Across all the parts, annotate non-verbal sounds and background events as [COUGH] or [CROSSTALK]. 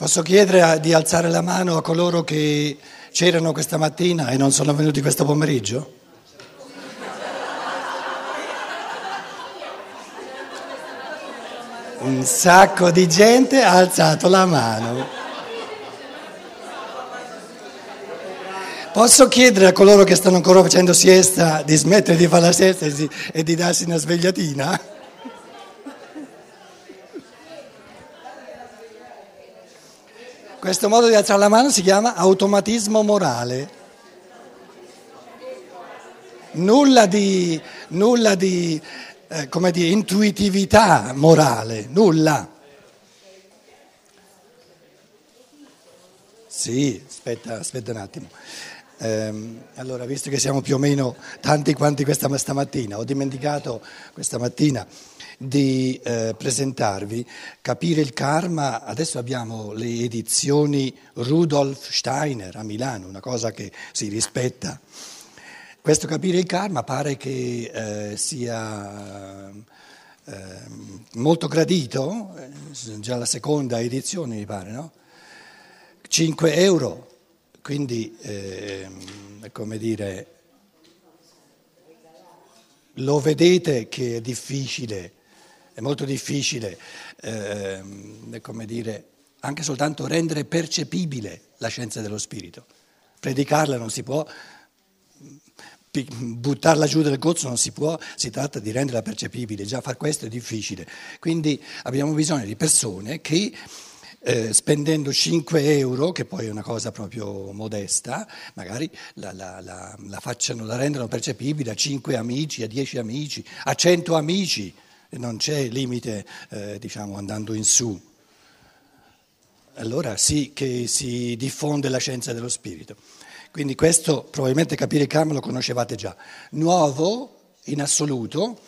Posso chiedere di alzare la mano a coloro che c'erano questa mattina e non sono venuti questo pomeriggio? Un sacco di gente ha alzato la mano. Posso chiedere a coloro che stanno ancora facendo siesta di smettere di fare la siesta e di darsi una svegliatina? Questo modo di alzare la mano si chiama automatismo morale. Nulla di, nulla di eh, come dire, intuitività morale, nulla. Sì, aspetta, aspetta un attimo. Ehm, allora, visto che siamo più o meno tanti quanti questa stamattina, ho dimenticato questa mattina di eh, presentarvi Capire il karma, adesso abbiamo le edizioni Rudolf Steiner a Milano, una cosa che si rispetta. Questo capire il karma pare che eh, sia eh, molto gradito, eh, già la seconda edizione mi pare, no? 5 euro, quindi ehm, come dire, lo vedete che è difficile, è molto difficile, ehm, come dire, anche soltanto rendere percepibile la scienza dello spirito. Predicarla non si può, buttarla giù del gozzo non si può, si tratta di renderla percepibile, già far questo è difficile. Quindi abbiamo bisogno di persone che eh, spendendo 5 euro, che poi è una cosa proprio modesta, magari la, la, la, la facciano, la rendano percepibile a 5 amici, a 10 amici, a 100 amici, non c'è limite eh, diciamo, andando in su. Allora sì che si diffonde la scienza dello spirito. Quindi questo probabilmente capire il karma lo conoscevate già. Nuovo in assoluto,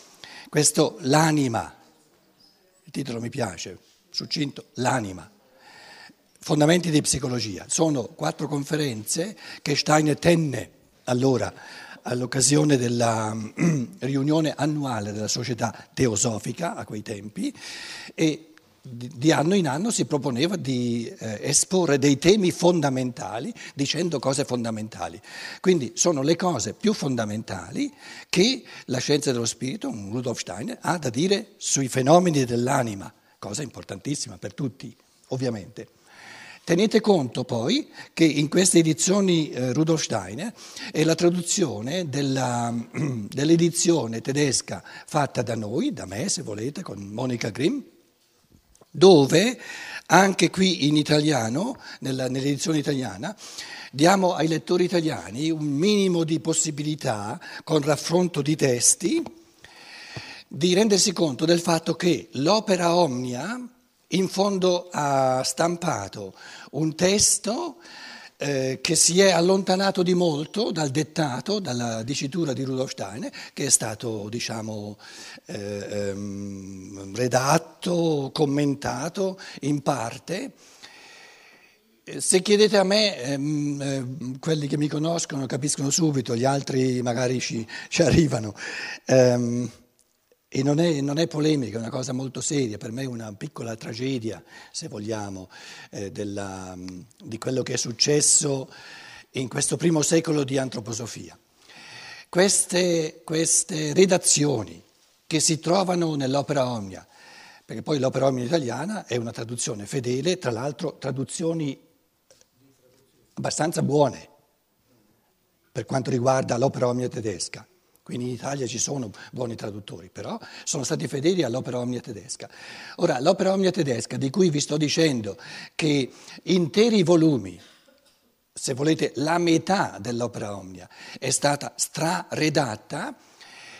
questo l'anima, il titolo mi piace, succinto, l'anima. Fondamenti di psicologia. Sono quattro conferenze che Steiner tenne allora all'occasione della [CLEARS THROAT] riunione annuale della società teosofica a quei tempi e di anno in anno si proponeva di eh, esporre dei temi fondamentali dicendo cose fondamentali. Quindi sono le cose più fondamentali che la scienza dello spirito, Rudolf Steiner, ha da dire sui fenomeni dell'anima, cosa importantissima per tutti, ovviamente. Tenete conto poi che in queste edizioni eh, Rudolf Steiner è la traduzione della, [CLEARS THROAT] dell'edizione tedesca fatta da noi, da me se volete, con Monica Grimm, dove anche qui in italiano, nella, nell'edizione italiana, diamo ai lettori italiani un minimo di possibilità, con raffronto di testi, di rendersi conto del fatto che l'opera Omnia in fondo ha stampato un testo eh, che si è allontanato di molto dal dettato, dalla dicitura di Rudolf Steiner, che è stato diciamo, eh, ehm, redatto, commentato in parte. Eh, se chiedete a me, ehm, eh, quelli che mi conoscono capiscono subito, gli altri magari ci, ci arrivano. Ehm, e non è, non è, polemica, è una cosa molto seria, per me è una piccola tragedia, se vogliamo, eh, della, di quello che è successo in questo primo secolo di antroposofia. Queste, queste redazioni che si trovano nell'opera Omnia, perché poi l'opera Omnia italiana è una traduzione fedele, tra l'altro traduzioni abbastanza buone per quanto riguarda l'opera Omnia tedesca. Quindi in Italia ci sono buoni traduttori, però sono stati fedeli all'opera omnia tedesca. Ora, l'opera omnia tedesca, di cui vi sto dicendo che interi volumi, se volete la metà dell'opera omnia, è stata straredatta,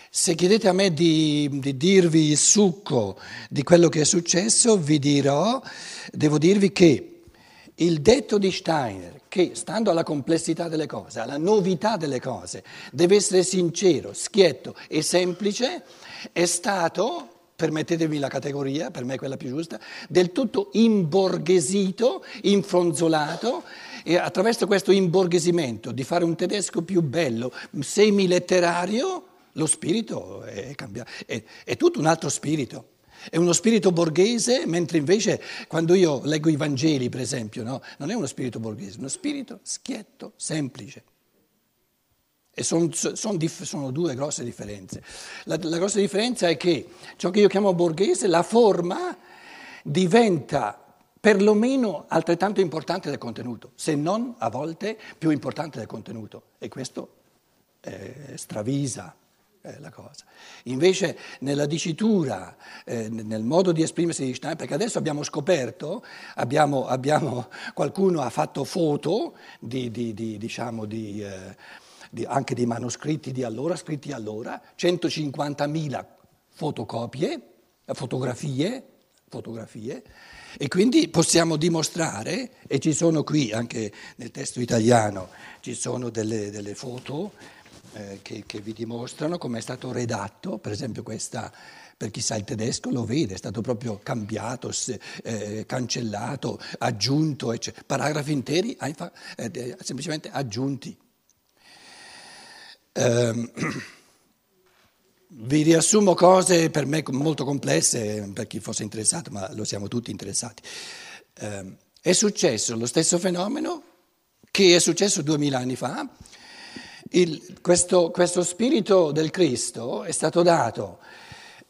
se chiedete a me di, di, dirvi il succo di quello che è successo, vi dirò, devo dirvi che il detto di Steiner, che stando alla complessità delle cose, alla novità delle cose, deve essere sincero, schietto e semplice, è stato, permettetemi la categoria, per me è quella più giusta, del tutto imborghesito, infronzolato, e attraverso questo imborghesimento di fare un tedesco più bello, semiletterario, lo spirito è cambiato, è, è tutto un altro spirito. È uno spirito borghese, mentre invece quando io leggo i Vangeli, per esempio, no? non è uno spirito borghese, è uno spirito schietto, semplice. E son, son, sono due grosse differenze. La, la grossa differenza è che ciò che io chiamo borghese, la forma diventa perlomeno altrettanto importante del contenuto, se non a volte più importante del contenuto. E questo eh, stravisa eh, la cosa. Invece nella dicitura, eh, nel modo di esprimersi di Stein, perché adesso abbiamo scoperto, abbiamo, abbiamo, [LAUGHS] qualcuno ha fatto foto di, di, di, diciamo, di eh, anche di manoscritti di allora, scritti allora, 150.000 fotocopie, fotografie, fotografie e quindi possiamo dimostrare, e ci sono qui anche nel testo italiano, ci sono delle, delle foto eh, che, che, vi dimostrano come è stato redatto, per esempio questa, per chi sa il tedesco lo vede, è stato proprio cambiato, eh, cancellato, aggiunto, eccetera. paragrafi interi eh, semplicemente aggiunti. Um, [CLEARS THROAT] Vi riassumo cose per me molto complesse, per chi fosse interessato, ma lo siamo tutti interessati. Eh, è successo lo stesso fenomeno che è successo duemila anni fa. Il, questo, questo, spirito del Cristo è stato dato,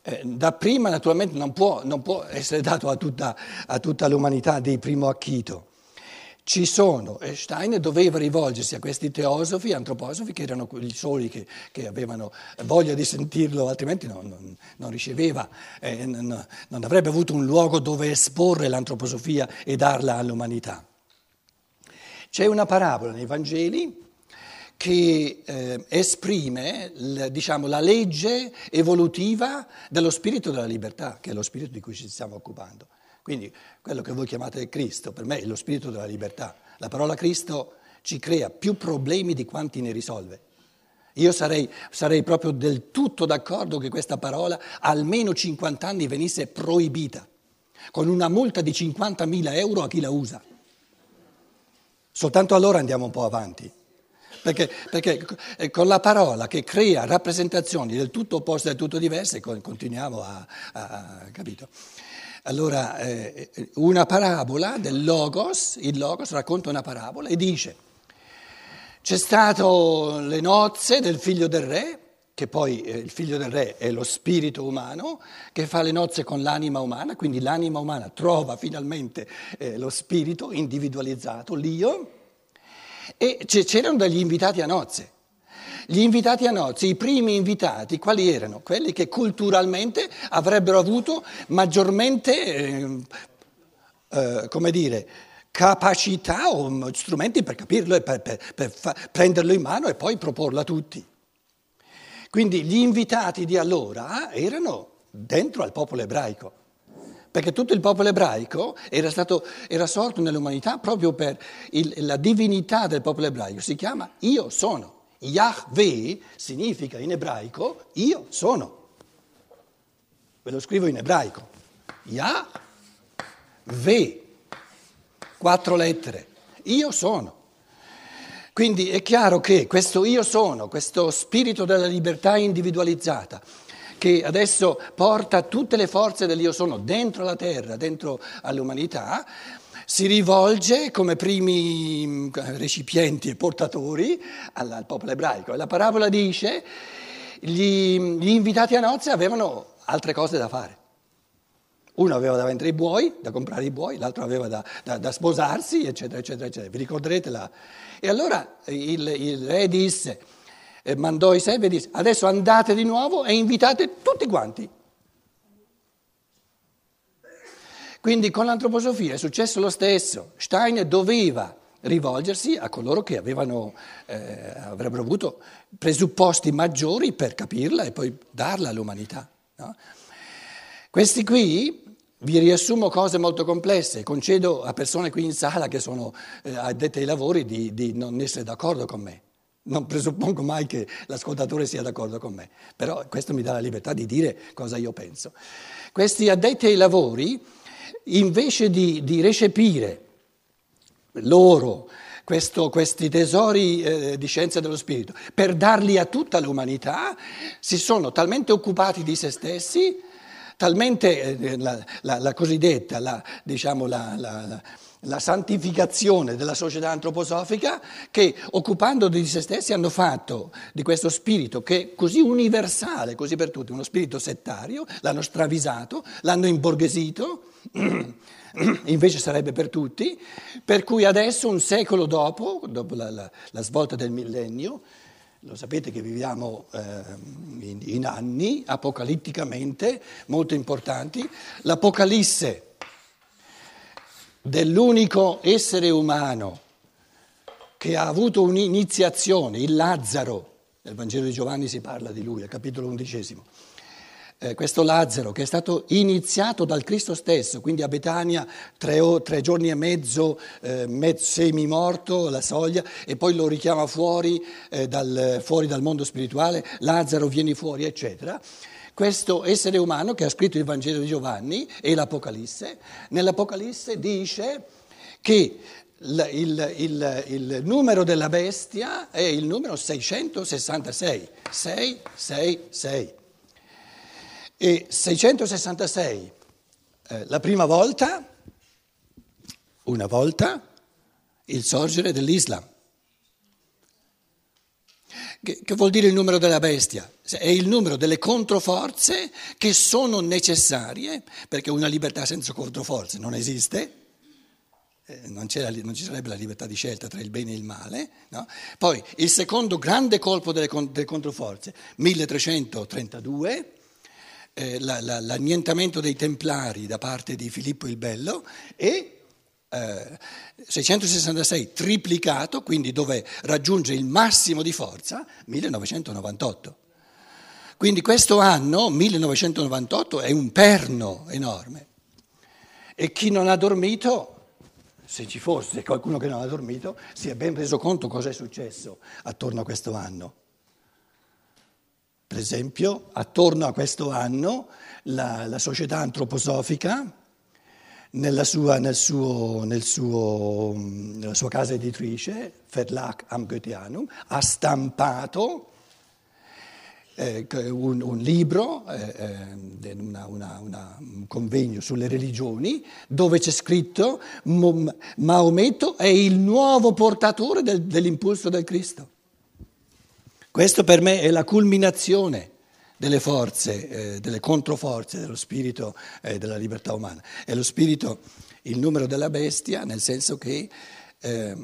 eh, da prima naturalmente non può, non può essere dato a tutta, a tutta l'umanità di primo acchito ci sono, e Steiner doveva rivolgersi a questi teosofi, antroposofi, che erano quelli soli che, che avevano voglia di sentirlo, altrimenti non, non, non riceveva, eh, non, non avrebbe avuto un luogo dove esporre l'antroposofia e darla all'umanità. C'è una parabola nei Vangeli che eh, esprime diciamo, la legge evolutiva dello spirito della libertà, che è lo spirito di cui ci stiamo occupando. Quindi quello che voi chiamate Cristo, per me è lo spirito della libertà. La parola Cristo ci crea più problemi di quanti ne risolve. Io sarei, sarei proprio del tutto d'accordo che questa parola almeno 50 anni venisse proibita, con una multa di 50.000 euro a chi la usa. Soltanto allora andiamo un po' avanti. Perché, perché, eh, con la parola che crea rappresentazioni del tutto opposte del tutto diverse continuiamo a, a, a capito? Allora, eh, una parabola del Logos, il Logos racconta una parabola e dice, c'è stato le nozze del figlio del re, che poi eh, il figlio del re è lo spirito umano, che fa le nozze con l'anima umana, quindi l'anima umana trova finalmente eh, lo spirito individualizzato, l'io, e c'erano degli invitati a nozze. Gli invitati a nozze, i primi invitati, quali erano? Quelli che culturalmente avrebbero avuto maggiormente, eh, eh, come dire, capacità o strumenti per capirlo e per, per, per fa, prenderlo in mano e poi proporlo a tutti. Quindi gli invitati di allora erano dentro al popolo ebraico, perché tutto il popolo ebraico era, stato, era sorto nell'umanità proprio per il, la divinità del popolo ebraico, si chiama io sono. Yahweh significa in ebraico io sono. Ve lo scrivo in ebraico. Yahweh. Quattro lettere. Io sono. Quindi è chiaro che questo io sono, questo spirito della libertà individualizzata, che adesso porta tutte le forze dell'io sono dentro la terra, dentro all'umanità, si rivolge come primi mm, recipienti e portatori al, al popolo ebraico. La parabola dice gli, gli invitati a nozze avevano altre cose da fare. Uno aveva da vendere i buoi, da comprare i buoi, l'altro aveva da, da, da sposarsi, eccetera, eccetera, eccetera. Vi ricorderete la... E allora il, il re disse, eh, mandò i servi e disse, adesso andate di nuovo e invitate tutti quanti. Quindi con l'antroposofia è successo lo stesso. Steiner doveva rivolgersi a coloro che avevano, eh, avrebbero avuto presupposti maggiori per capirla e poi darla all'umanità. No? Questi qui vi riassumo cose molto complesse, concedo a persone qui in sala che sono eh, addette ai lavori di, di non essere d'accordo con me. Non presuppongo mai che l'ascoltatore sia d'accordo con me, però questo mi dà la libertà di dire cosa io penso. Questi addetti ai lavori invece di, di recepire loro questo, questi tesori eh, di scienza dello spirito, per darli a tutta l'umanità, si sono talmente occupati di se stessi, talmente eh, la, la, la, cosiddetta, la, diciamo, la la santificazione della società antroposofica che occupando di se stessi hanno fatto di questo spirito che è così universale, così per tutti, uno spirito settario, l'hanno stravisato, l'hanno imborghesito, [CLEARS THROAT] invece sarebbe per tutti, per cui adesso un secolo dopo, dopo la, la, la svolta del millennio, lo sapete che viviamo eh, in, in anni apocalitticamente molto importanti, l'Apocalisse dell'unico essere umano che ha avuto un'iniziazione, il Lazzaro, nel Vangelo di Giovanni si parla di lui, al capitolo undicesimo, eh, questo Lazzaro che è stato iniziato dal Cristo stesso, quindi a Betania tre, tre giorni e mezzo, eh, mezzo semi morto, la soglia, e poi lo richiama fuori, eh, dal, fuori dal mondo spirituale, Lazzaro vieni fuori, eccetera questo essere umano che ha scritto il Vangelo di Giovanni e l'Apocalisse, nell'Apocalisse dice che il, il, il, il, numero della bestia è il numero 666, 666. E 666, eh, la prima volta, una volta, il sorgere dell'Islam. Che, che, vuol dire il numero della bestia? È il numero delle controforze che sono necessarie, perché una libertà senza controforze non esiste, eh, non, non, ci sarebbe la libertà di scelta tra il bene e il male. No? Poi il secondo grande colpo delle, delle controforze, 1332, eh, la, la, l'annientamento dei templari da parte di Filippo il Bello e 666 eh, triplicato, quindi dove raggiunge il massimo di forza, 1998. Quindi questo anno, 1998, è un perno enorme. E chi non ha dormito, se ci fosse qualcuno che non ha dormito, si è ben reso conto cosa è successo attorno a questo anno. Per esempio, attorno a questo anno la, la società antroposofica sua, nel suo, nel suo, nella sua casa editrice, Verlag am Goetheanum, ha stampato eh, un, un, libro, eh, eh una, una, una, un convegno sulle religioni, dove c'è scritto Maometto è il nuovo portatore del, dell'impulso del Cristo. Questo per me è la culminazione delle forze, eh, delle controforze dello spirito eh, della libertà umana. È lo spirito il numero della bestia, nel senso che eh,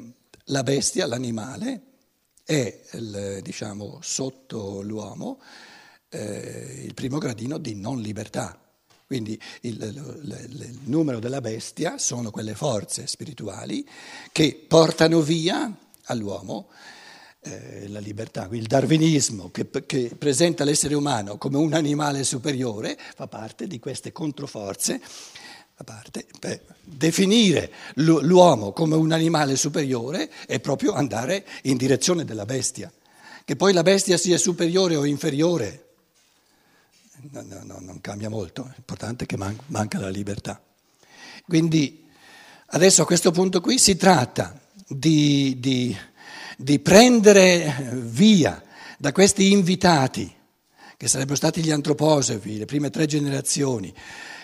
la bestia, l'animale, è il, diciamo, sotto l'uomo eh, il primo gradino di non libertà. Quindi il, il, il, numero della bestia sono quelle forze spirituali che portano via all'uomo eh, la libertà. Il darwinismo che, che, presenta l'essere umano come un animale superiore fa parte di queste controforze. Fa parte, per definire l'uomo come un animale superiore è proprio andare in direzione della bestia. Che poi la bestia sia superiore o inferiore, no, no, no, non cambia molto, l'importante è che man- manca la libertà. Quindi adesso a questo punto qui si tratta di, di di prendere via da questi invitati, che sarebbero stati gli antroposofi, le prime tre generazioni,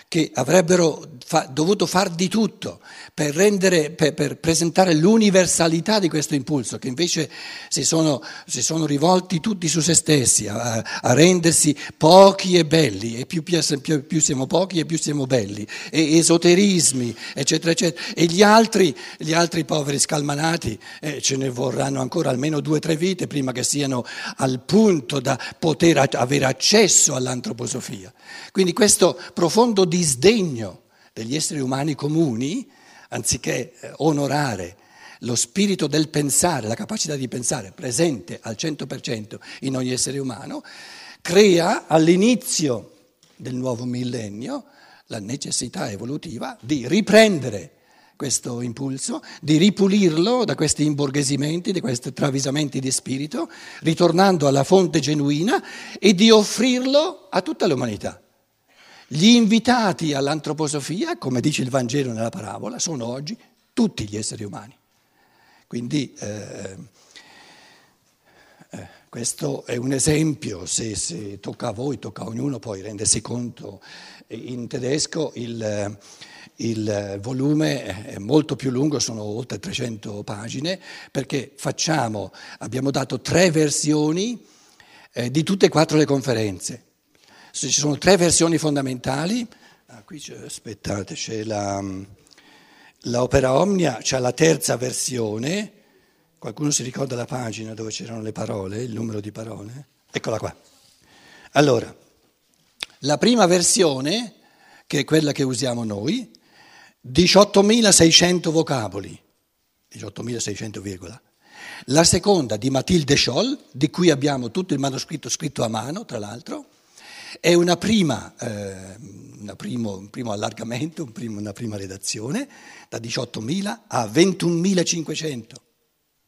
che avrebbero fa- dovuto far di tutto per, rendere, per, per, presentare l'universalità di questo impulso, che invece si sono, si sono rivolti tutti su se stessi, a, a rendersi pochi e belli, e più, più, più, siamo pochi e più siamo belli, e esoterismi, eccetera, eccetera. E gli altri, gli altri poveri scalmanati eh, ce ne vorranno ancora almeno due o tre vite prima che siano al punto da poter avere accesso all'antroposofia. Quindi questo profondo disdegno degli esseri umani comuni, anziché eh, onorare lo spirito del pensare, la capacità di pensare presente al 100% in ogni essere umano, crea all'inizio del nuovo millennio la necessità evolutiva di riprendere questo impulso, di ripulirlo da questi imborghesimenti, da questi travisamenti di spirito, ritornando alla fonte genuina e di offrirlo a tutta l'umanità. Gli invitati all'antroposofia, come dice il Vangelo nella parabola, sono oggi tutti gli esseri umani. Quindi eh, Eh, questo è un esempio, se, se, tocca a voi, tocca a ognuno poi rendersi conto. In tedesco il, il volume è molto più lungo, sono oltre 300 pagine, perché facciamo, abbiamo dato tre versioni eh, di tutte e quattro le conferenze. Ci sono tre versioni fondamentali. Ah, qui c'è, aspettate, c'è la, l'opera Omnia, c'è la terza versione. Qualcuno si ricorda la pagina dove c'erano le parole, il numero di parole? Eccola qua. Allora, la prima versione, che è quella che usiamo noi, 18.600 vocaboli, 18.600 virgola. La seconda di Mathilde Scholl, di cui abbiamo tutto il manoscritto scritto a mano, tra l'altro, è una prima, eh, una primo, un primo allargamento, un primo, una prima redazione, da 18.000 a 21.500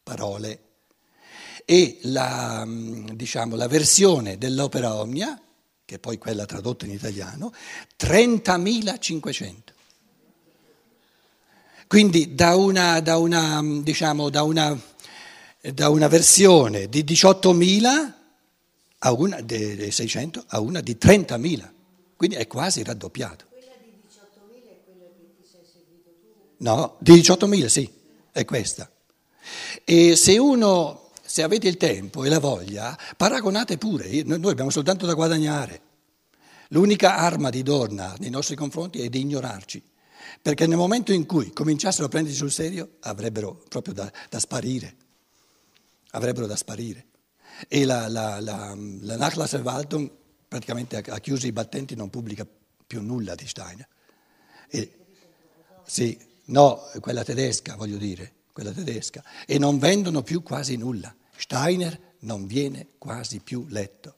parole. E la, diciamo, la versione dell'opera Omnia, che è poi quella tradotta in italiano, 30.500. Quindi da una, da una, diciamo, da una, da una versione di 18.000 a una di 600 a una di 30.000, quindi è quasi raddoppiato. Quella di 18.000 è quella che ti sei servito tu? No, di 18.000 sì, è questa. E se uno, se avete il tempo e la voglia, paragonate pure, noi abbiamo soltanto da guadagnare. L'unica arma di Dorna nei nostri confronti è di ignorarci, perché nel momento in cui cominciassero a prenderci sul serio avrebbero proprio da, da sparire, avrebbero da sparire e la, la, la, la Nachlassverwaltung praticamente ha chiuso i battenti, non pubblica più nulla di Steiner. E, sì, no, quella tedesca, voglio dire, quella tedesca. E non vendono più quasi nulla. Steiner non viene quasi più letto.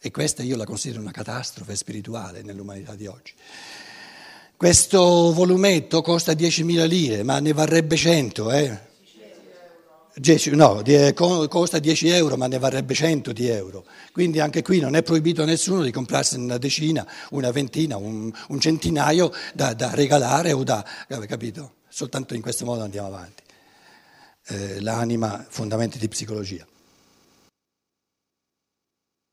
E questa io la considero una catastrofe spirituale nell'umanità di oggi. Questo volumetto costa 10.000 lire, ma ne varrebbe 100, eh? 10, no, costa 10 euro ma ne varrebbe 100 di euro, quindi anche qui non è proibito a nessuno di comprarsi una decina, una ventina, un, un centinaio da, da, regalare o da, capito? Soltanto in questo modo andiamo avanti. Eh, l'anima, fondamenti di psicologia.